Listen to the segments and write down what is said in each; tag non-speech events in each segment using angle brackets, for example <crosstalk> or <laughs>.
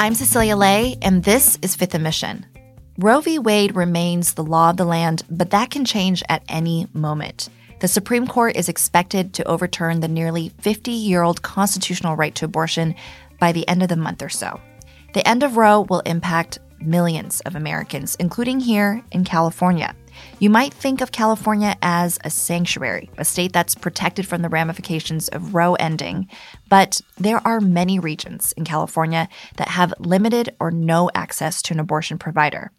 I'm Cecilia Lei, and this is Fifth & Mission. Roe v. Wade remains the law of the land, but that can change at any moment. The Supreme Court is expected to overturn the nearly 50 year old constitutional right to abortion by the end of the month or so. The end of Roe will impact millions of Americans, including here in California. You might think of California as a sanctuary, a state that's protected from the ramifications of Roe ending, but there are many regions in California that have limited or no access to an abortion provider.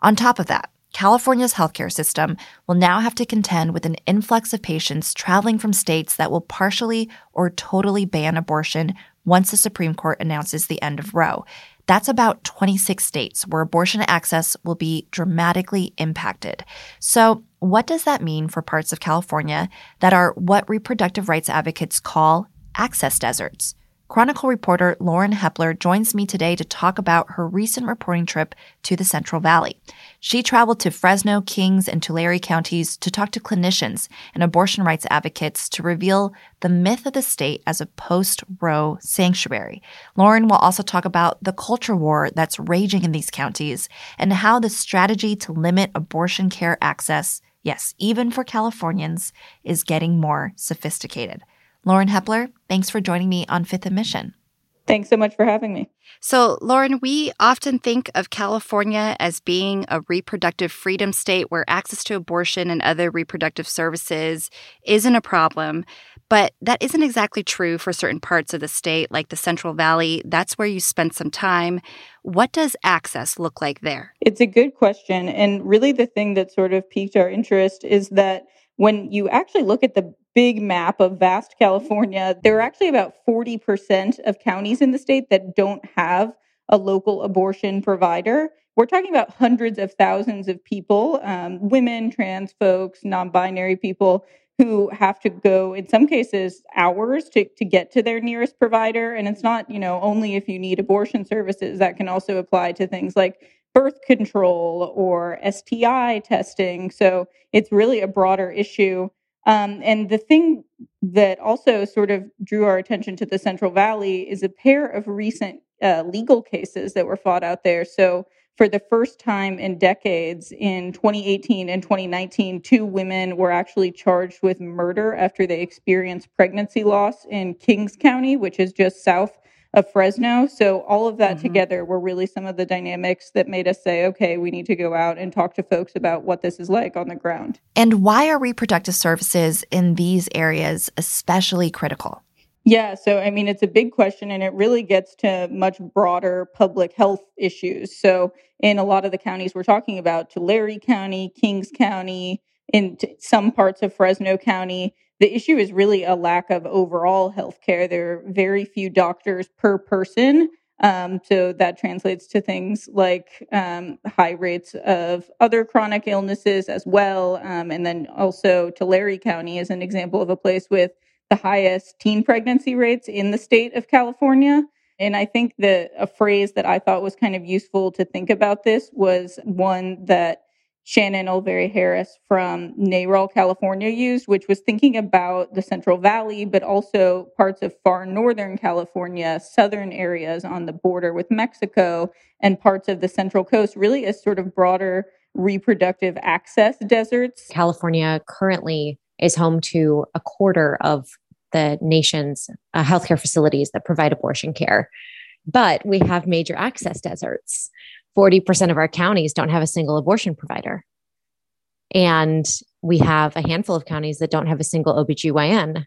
On top of that, California's healthcare system will now have to contend with an influx of patients traveling from states that will partially or totally ban abortion once the Supreme Court announces the end of Roe. That's about 26 states where abortion access will be dramatically impacted. So, what does that mean for parts of California that are what reproductive rights advocates call access deserts? Chronicle reporter Lauren Hepler joins me today to talk about her recent reporting trip to the Central Valley. She traveled to Fresno, Kings, and Tulare counties to talk to clinicians and abortion rights advocates to reveal the myth of the state as a post Roe sanctuary. Lauren will also talk about the culture war that's raging in these counties and how the strategy to limit abortion care access, yes, even for Californians, is getting more sophisticated. Lauren Hepler, thanks for joining me on Fifth & Mission. Thanks so much for having me. So, Lauren, we often think of California as being a reproductive freedom state where access to abortion and other reproductive services isn't a problem. But that isn't exactly true for certain parts of the state, like the Central Valley. That's where you spent some time. What does access look like there? It's a good question. And really, the thing that sort of piqued our interest is that when you actually look at the big map of vast California, there are actually about 40% of counties in the state that don't have a local abortion provider. We're talking about hundreds of thousands of people, um, women, trans folks, non binary people who have to go in some cases hours to, to get to their nearest provider. And it's not you know only if you need abortion services that can also apply to things like birth control or sti testing. So it's really a broader issue um, and the thing that also sort of drew our attention to the central valley is a pair of recent uh, legal cases that were fought out there. So for the first time in decades in 2018 and 2019, two women were actually charged with murder after they experienced pregnancy loss in Kings County, which is just south of Fresno. So, all of that mm-hmm. together were really some of the dynamics that made us say, okay, we need to go out and talk to folks about what this is like on the ground. And why are reproductive services in these areas especially critical? Yeah, so I mean, it's a big question and it really gets to much broader public health issues. So, in a lot of the counties we're talking about, Tulare County, Kings County, in some parts of Fresno County, the issue is really a lack of overall health care. There are very few doctors per person. Um, so that translates to things like um, high rates of other chronic illnesses as well. Um, and then also Tulare County is an example of a place with the highest teen pregnancy rates in the state of California. And I think that a phrase that I thought was kind of useful to think about this was one that Shannon Olivieri Hovis from NARAL California used, which was thinking about the Central Valley, but also parts of far northern California, southern areas on the border with Mexico, and parts of the Central Coast, really as sort of broader reproductive access deserts. California currently is home to a quarter of the nation's uh, healthcare facilities that provide abortion care. But we have major access deserts. 40% of our counties don't have a single abortion provider. And we have a handful of counties that don't have a single OBGYN.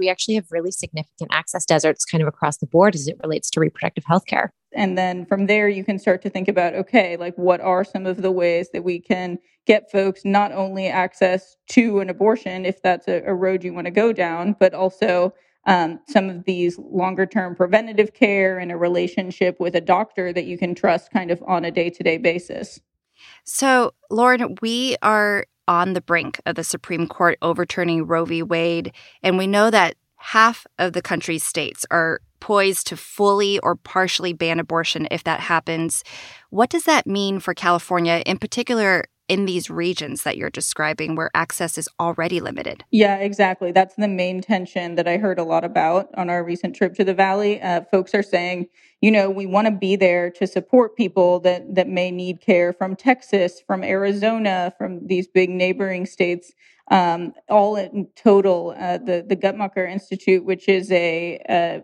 We actually have really significant access deserts kind of across the board as it relates to reproductive health care. And then from there, you can start to think about okay, like what are some of the ways that we can get folks not only access to an abortion, if that's a, a road you want to go down, but also um, some of these longer term preventative care and a relationship with a doctor that you can trust kind of on a day to day basis. So, Lauren, we are on the brink of the Supreme Court overturning Roe v. Wade, and we know that half of the country's states are poised to fully or partially ban abortion if that happens. What does that mean for California, in particular in these regions that you're describing where access is already limited. Yeah, exactly. That's the main tension that I heard a lot about on our recent trip to the Valley. Uh, folks are saying, you know, we want to be there to support people that that may need care from Texas, from Arizona, from these big neighboring states. Um, all in total, uh, the the Guttmacher Institute, which is a, a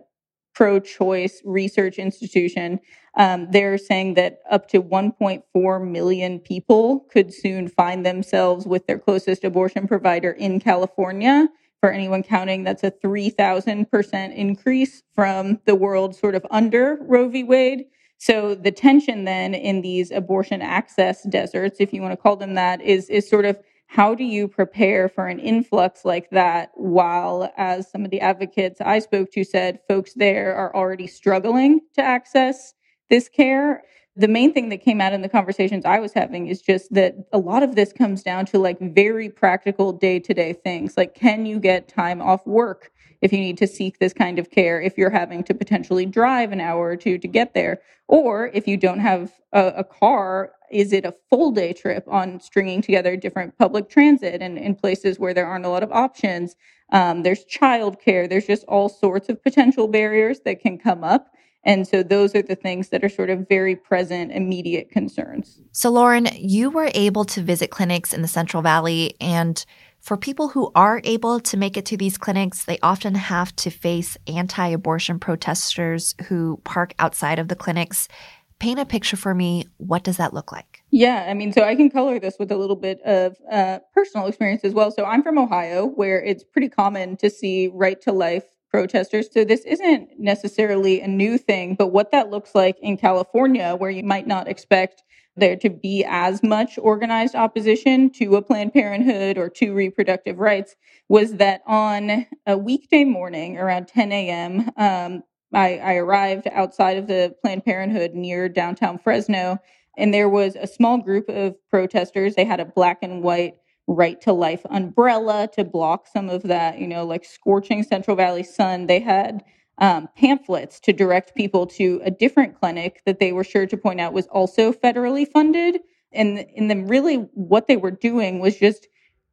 pro-choice research institution, um, they're saying that up to 1.4 million people could soon find themselves with their closest abortion provider in California. For anyone counting, that's a 3,000% increase from the world sort of under Roe v. Wade. So the tension then in these abortion access deserts, if you want to call them that, is, is sort of how do you prepare for an influx like that while, as some of the advocates I spoke to said, folks there are already struggling to access this care. The main thing that came out in the conversations I was having is just that a lot of this comes down to like very practical day to day things. Like, can you get time off work if you need to seek this kind of care, if you're having to potentially drive an hour or two to get there? Or if you don't have a, a car, is it a full day trip on stringing together different public transit and in places where there aren't a lot of options? Um, there's childcare. There's just all sorts of potential barriers that can come up. And so those are the things that are sort of very present, immediate concerns. So, Lauren, you were able to visit clinics in the Central Valley. And for people who are able to make it to these clinics, they often have to face anti abortion protesters who park outside of the clinics. Paint a picture for me. What does that look like? Yeah, I mean, so I can color this with a little bit of uh, personal experience as well. So I'm from Ohio, where it's pretty common to see right to life protesters. So this isn't necessarily a new thing, but what that looks like in California, where you might not expect there to be as much organized opposition to a Planned Parenthood or to reproductive rights, was that on a weekday morning around 10 a.m., um, I, I arrived outside of the Planned Parenthood near downtown Fresno, and there was a small group of protesters. They had a black and white right to life umbrella to block some of that, you know, like scorching Central Valley sun. They had um, pamphlets to direct people to a different clinic that they were sure to point out was also federally funded. And in them, really, what they were doing was just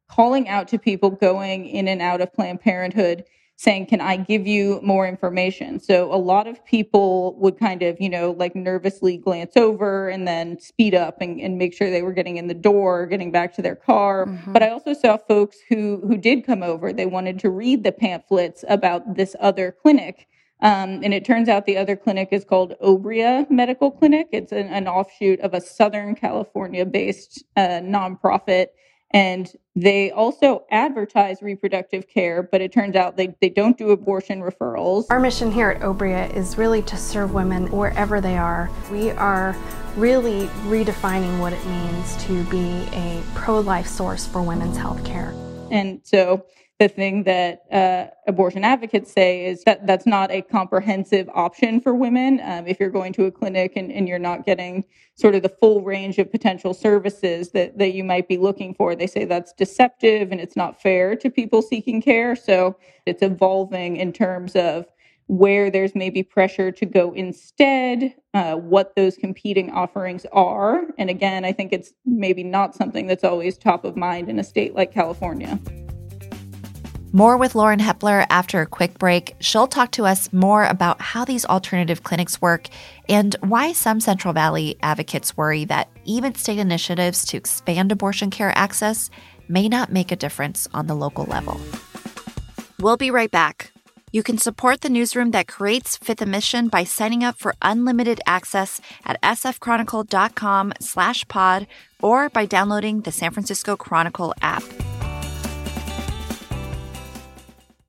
calling out to people going in and out of Planned Parenthood saying, Can I give you more information? So a lot of people would kind of, you know, like nervously glance over and then speed up and, and make sure they were getting in the door, getting back to their car. Mm-hmm. But I also saw folks who who did come over. They wanted to read the pamphlets about this other clinic. Um, and it turns out the other clinic is called Obria Medical Clinic. It's an, an offshoot of a Southern California based uh, nonprofit and they also advertise reproductive care, but it turns out they, they don't do abortion referrals. Our mission here at Obria is really to serve women wherever they are. We are really redefining what it means to be a pro life source for women's health care. And so the thing that uh, abortion advocates say is that that's not a comprehensive option for women. Um, if you're going to a clinic and, and, you're not getting sort of the full range of potential services that, that you might be looking for, they say that's deceptive and it's not fair to people seeking care. So it's evolving in terms of where there's maybe pressure to go instead, uh, what those competing offerings are. And again, I think it's maybe not something that's always top of mind in a state like California. More with Lauren Hepler after a quick break. She'll talk to us more about how these alternative clinics work and why some Central Valley advocates worry that even state initiatives to expand abortion care access may not make a difference on the local level. We'll be right back. You can support the newsroom that creates Fifth and Mission by signing up for unlimited access at sfchronicle.com slash pod or by downloading the San Francisco Chronicle app.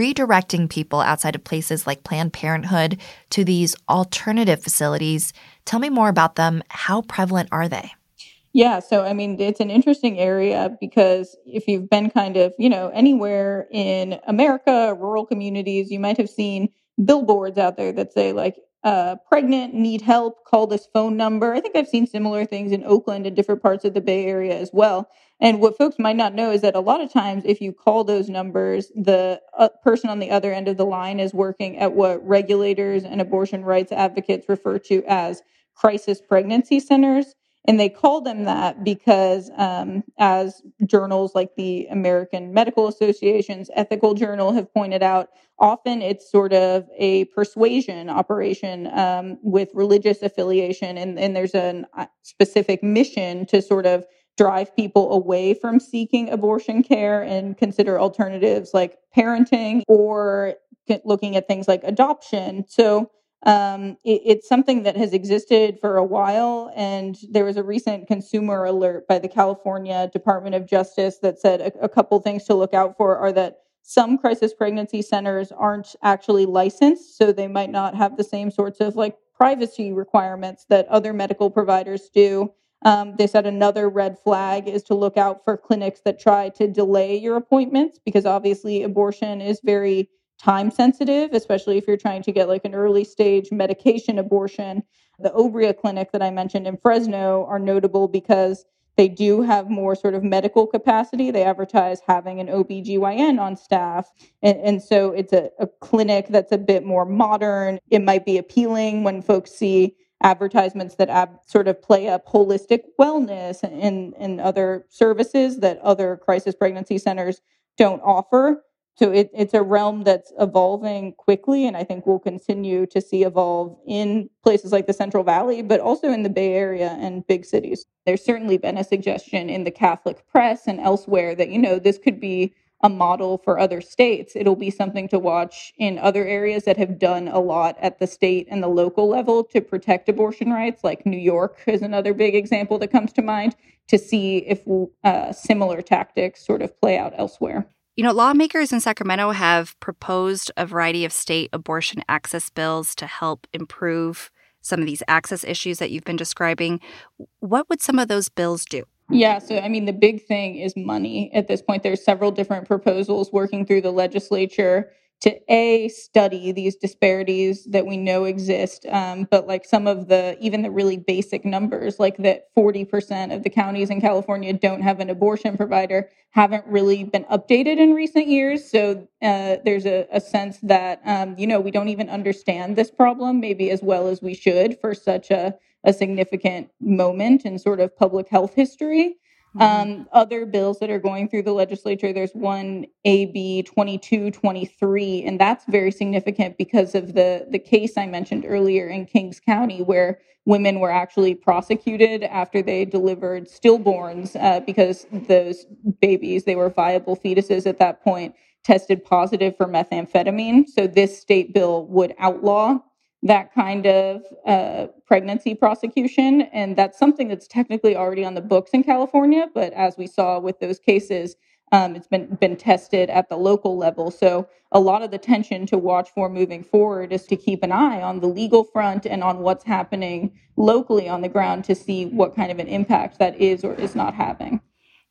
redirecting people outside of places like Planned Parenthood to these alternative facilities. Tell me more about them. How prevalent are they? Yeah, so I mean, it's an interesting area because if you've been kind of, you know, anywhere in America, rural communities, you might have seen billboards out there that say, like, uh, pregnant, need help, call this phone number. I think I've seen similar things in Oakland and different parts of the Bay Area as well. And what folks might not know is that a lot of times, if you call those numbers, the uh, person on the other end of the line is working at what regulators and abortion rights advocates refer to as crisis pregnancy centers. And they call them that because, um, as journals like the American Medical Association's Ethical Journal have pointed out, often it's sort of a persuasion operation um, with religious affiliation. And, and there's a uh, specific mission to sort of drive people away from seeking abortion care and consider alternatives like parenting or looking at things like adoption. So, um, it, it's something that has existed for a while, and there was a recent consumer alert by the California Department of Justice that said a, a couple things to look out for are that some crisis pregnancy centers aren't actually licensed, so they might not have the same sorts of like privacy requirements that other medical providers do. Um, they said another red flag is to look out for clinics that try to delay your appointments because obviously abortion is very time sensitive, especially if you're trying to get like an early stage medication abortion. The Obria clinic that I mentioned in Fresno are notable because they do have more sort of medical capacity. They advertise having an OBGYN on staff. And, and so it's a, a clinic that's a bit more modern. It might be appealing when folks see advertisements that ab- sort of play up holistic wellness and, and other services that other crisis pregnancy centers don't offer. So it, it's a realm that's evolving quickly, and I think we'll continue to see evolve in places like the Central Valley, but also in the Bay Area and big cities. There's certainly been a suggestion in the Catholic press and elsewhere that, you know, this could be a model for other states. It'll be something to watch in other areas that have done a lot at the state and the local level to protect abortion rights, like New York is another big example that comes to mind, to see if uh, similar tactics sort of play out elsewhere. You know, lawmakers in Sacramento have proposed a variety of state abortion access bills to help improve some of these access issues that you've been describing. What would some of those bills do? Yeah, so I mean, the big thing is money at this point. There's several different proposals working through the legislature to a study these disparities that we know exist um, but like some of the even the really basic numbers like that 40% of the counties in california don't have an abortion provider haven't really been updated in recent years. So uh, there's a, a, sense that um, you know we don't even understand this problem maybe as well as we should for such a, a significant moment in sort of public health history Mm-hmm. Um, other bills that are going through the legislature, there's one AB 2223, and that's very significant because of the, the case I mentioned earlier in Kings County, where women were actually prosecuted after they delivered stillborns uh, because those babies, they were viable fetuses at that point, tested positive for methamphetamine. So this state bill would outlaw that kind of uh, pregnancy prosecution. And that's something that's technically already on the books in California. But as we saw with those cases, um, it's been been tested at the local level. So a lot of the tension to watch for moving forward is to keep an eye on the legal front and on what's happening locally on the ground to see what kind of an impact that is or is not having.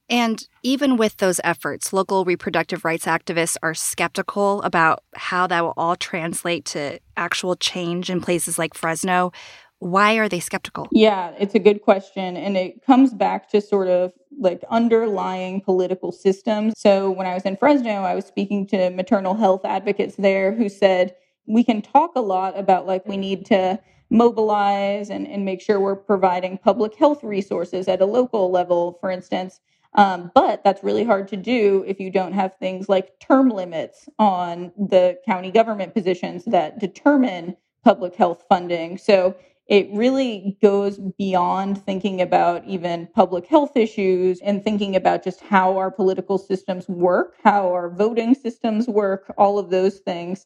And even with those efforts, local reproductive rights activists are skeptical about how that will all translate to actual change in places like Fresno. Why are they skeptical? Yeah, it's a good question. And it comes back to sort of like underlying political systems. So when I was in Fresno, I was speaking to maternal health advocates there who said, we can talk a lot about like we need to mobilize and, and make sure we're providing public health resources at a local level, for instance. Um, but that's really hard to do if you don't have things like term limits on the county government positions that determine public health funding. So it really goes beyond thinking about even public health issues and thinking about just how our political systems work, how our voting systems work, all of those things.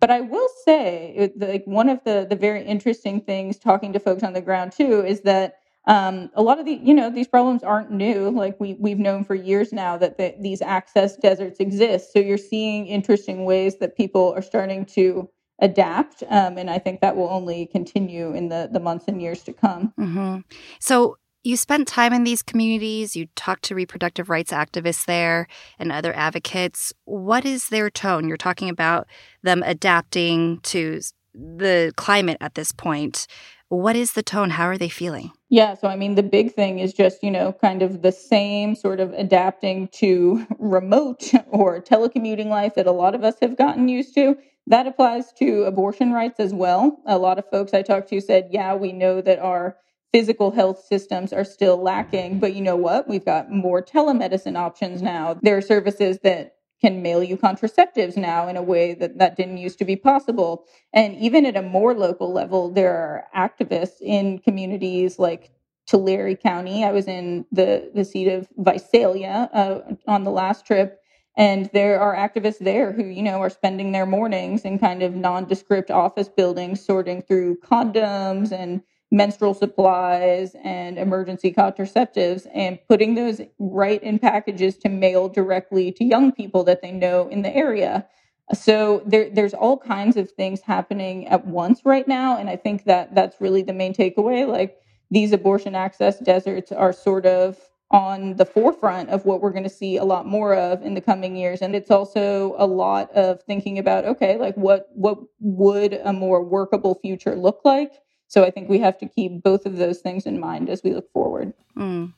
But I will say, like one of the the very interesting things talking to folks on the ground too is that um, a lot of the you know these problems aren't new. Like we, we've known for years now that the, these access deserts exist. So you're seeing interesting ways that people are starting to adapt um, and i think that will only continue in the, the months and years to come. Mm-hmm. so you spent time in these communities. You talked to reproductive rights activists there and other advocates. What is their tone? You're talking about them adapting to the climate at this point. What is the tone? How are they feeling? Yeah, so I mean, the big thing is just, you know, kind of the same sort of adapting to <laughs> remote or telecommuting life that a lot of us have gotten used to. That applies to abortion rights as well. A lot of folks I talked to said, yeah, we know that our physical health systems are still lacking, but you know what? We've got more telemedicine options now. There are services that can mail you contraceptives now in a way that that didn't used to be possible. And even at a more local level, there are activists in communities like Tulare County. I was in the, the seat of Visalia uh, on the last trip. And there are activists there who, you know, are spending their mornings in kind of nondescript office buildings sorting through condoms and menstrual supplies and emergency contraceptives and putting those right in packages to mail directly to young people that they know in the area. So there, there's all kinds of things happening at once right now, and I think that that's really the main takeaway. Like these abortion access deserts are sort of on the forefront of what we're going to see a lot more of in the coming years and it's also a lot of thinking about okay like what what would a more workable future look like so I think we have to keep both of those things in mind as we look forward. Mm.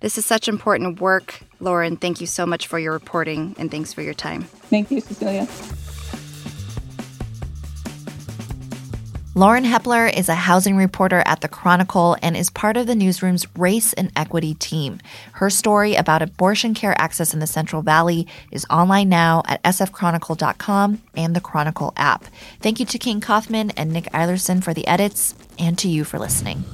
This is such important work, Lauren. Thank you so much for your reporting and thanks for your time. Thank you, Cecilia. Lauren Hepler is a housing reporter at The Chronicle and is part of the newsroom's race and equity team. Her story about abortion care access in the Central Valley is online now at sfchronicle.com and the Chronicle app. Thank you to King Kaufman and Nick Eilerson for the edits, and to you for listening.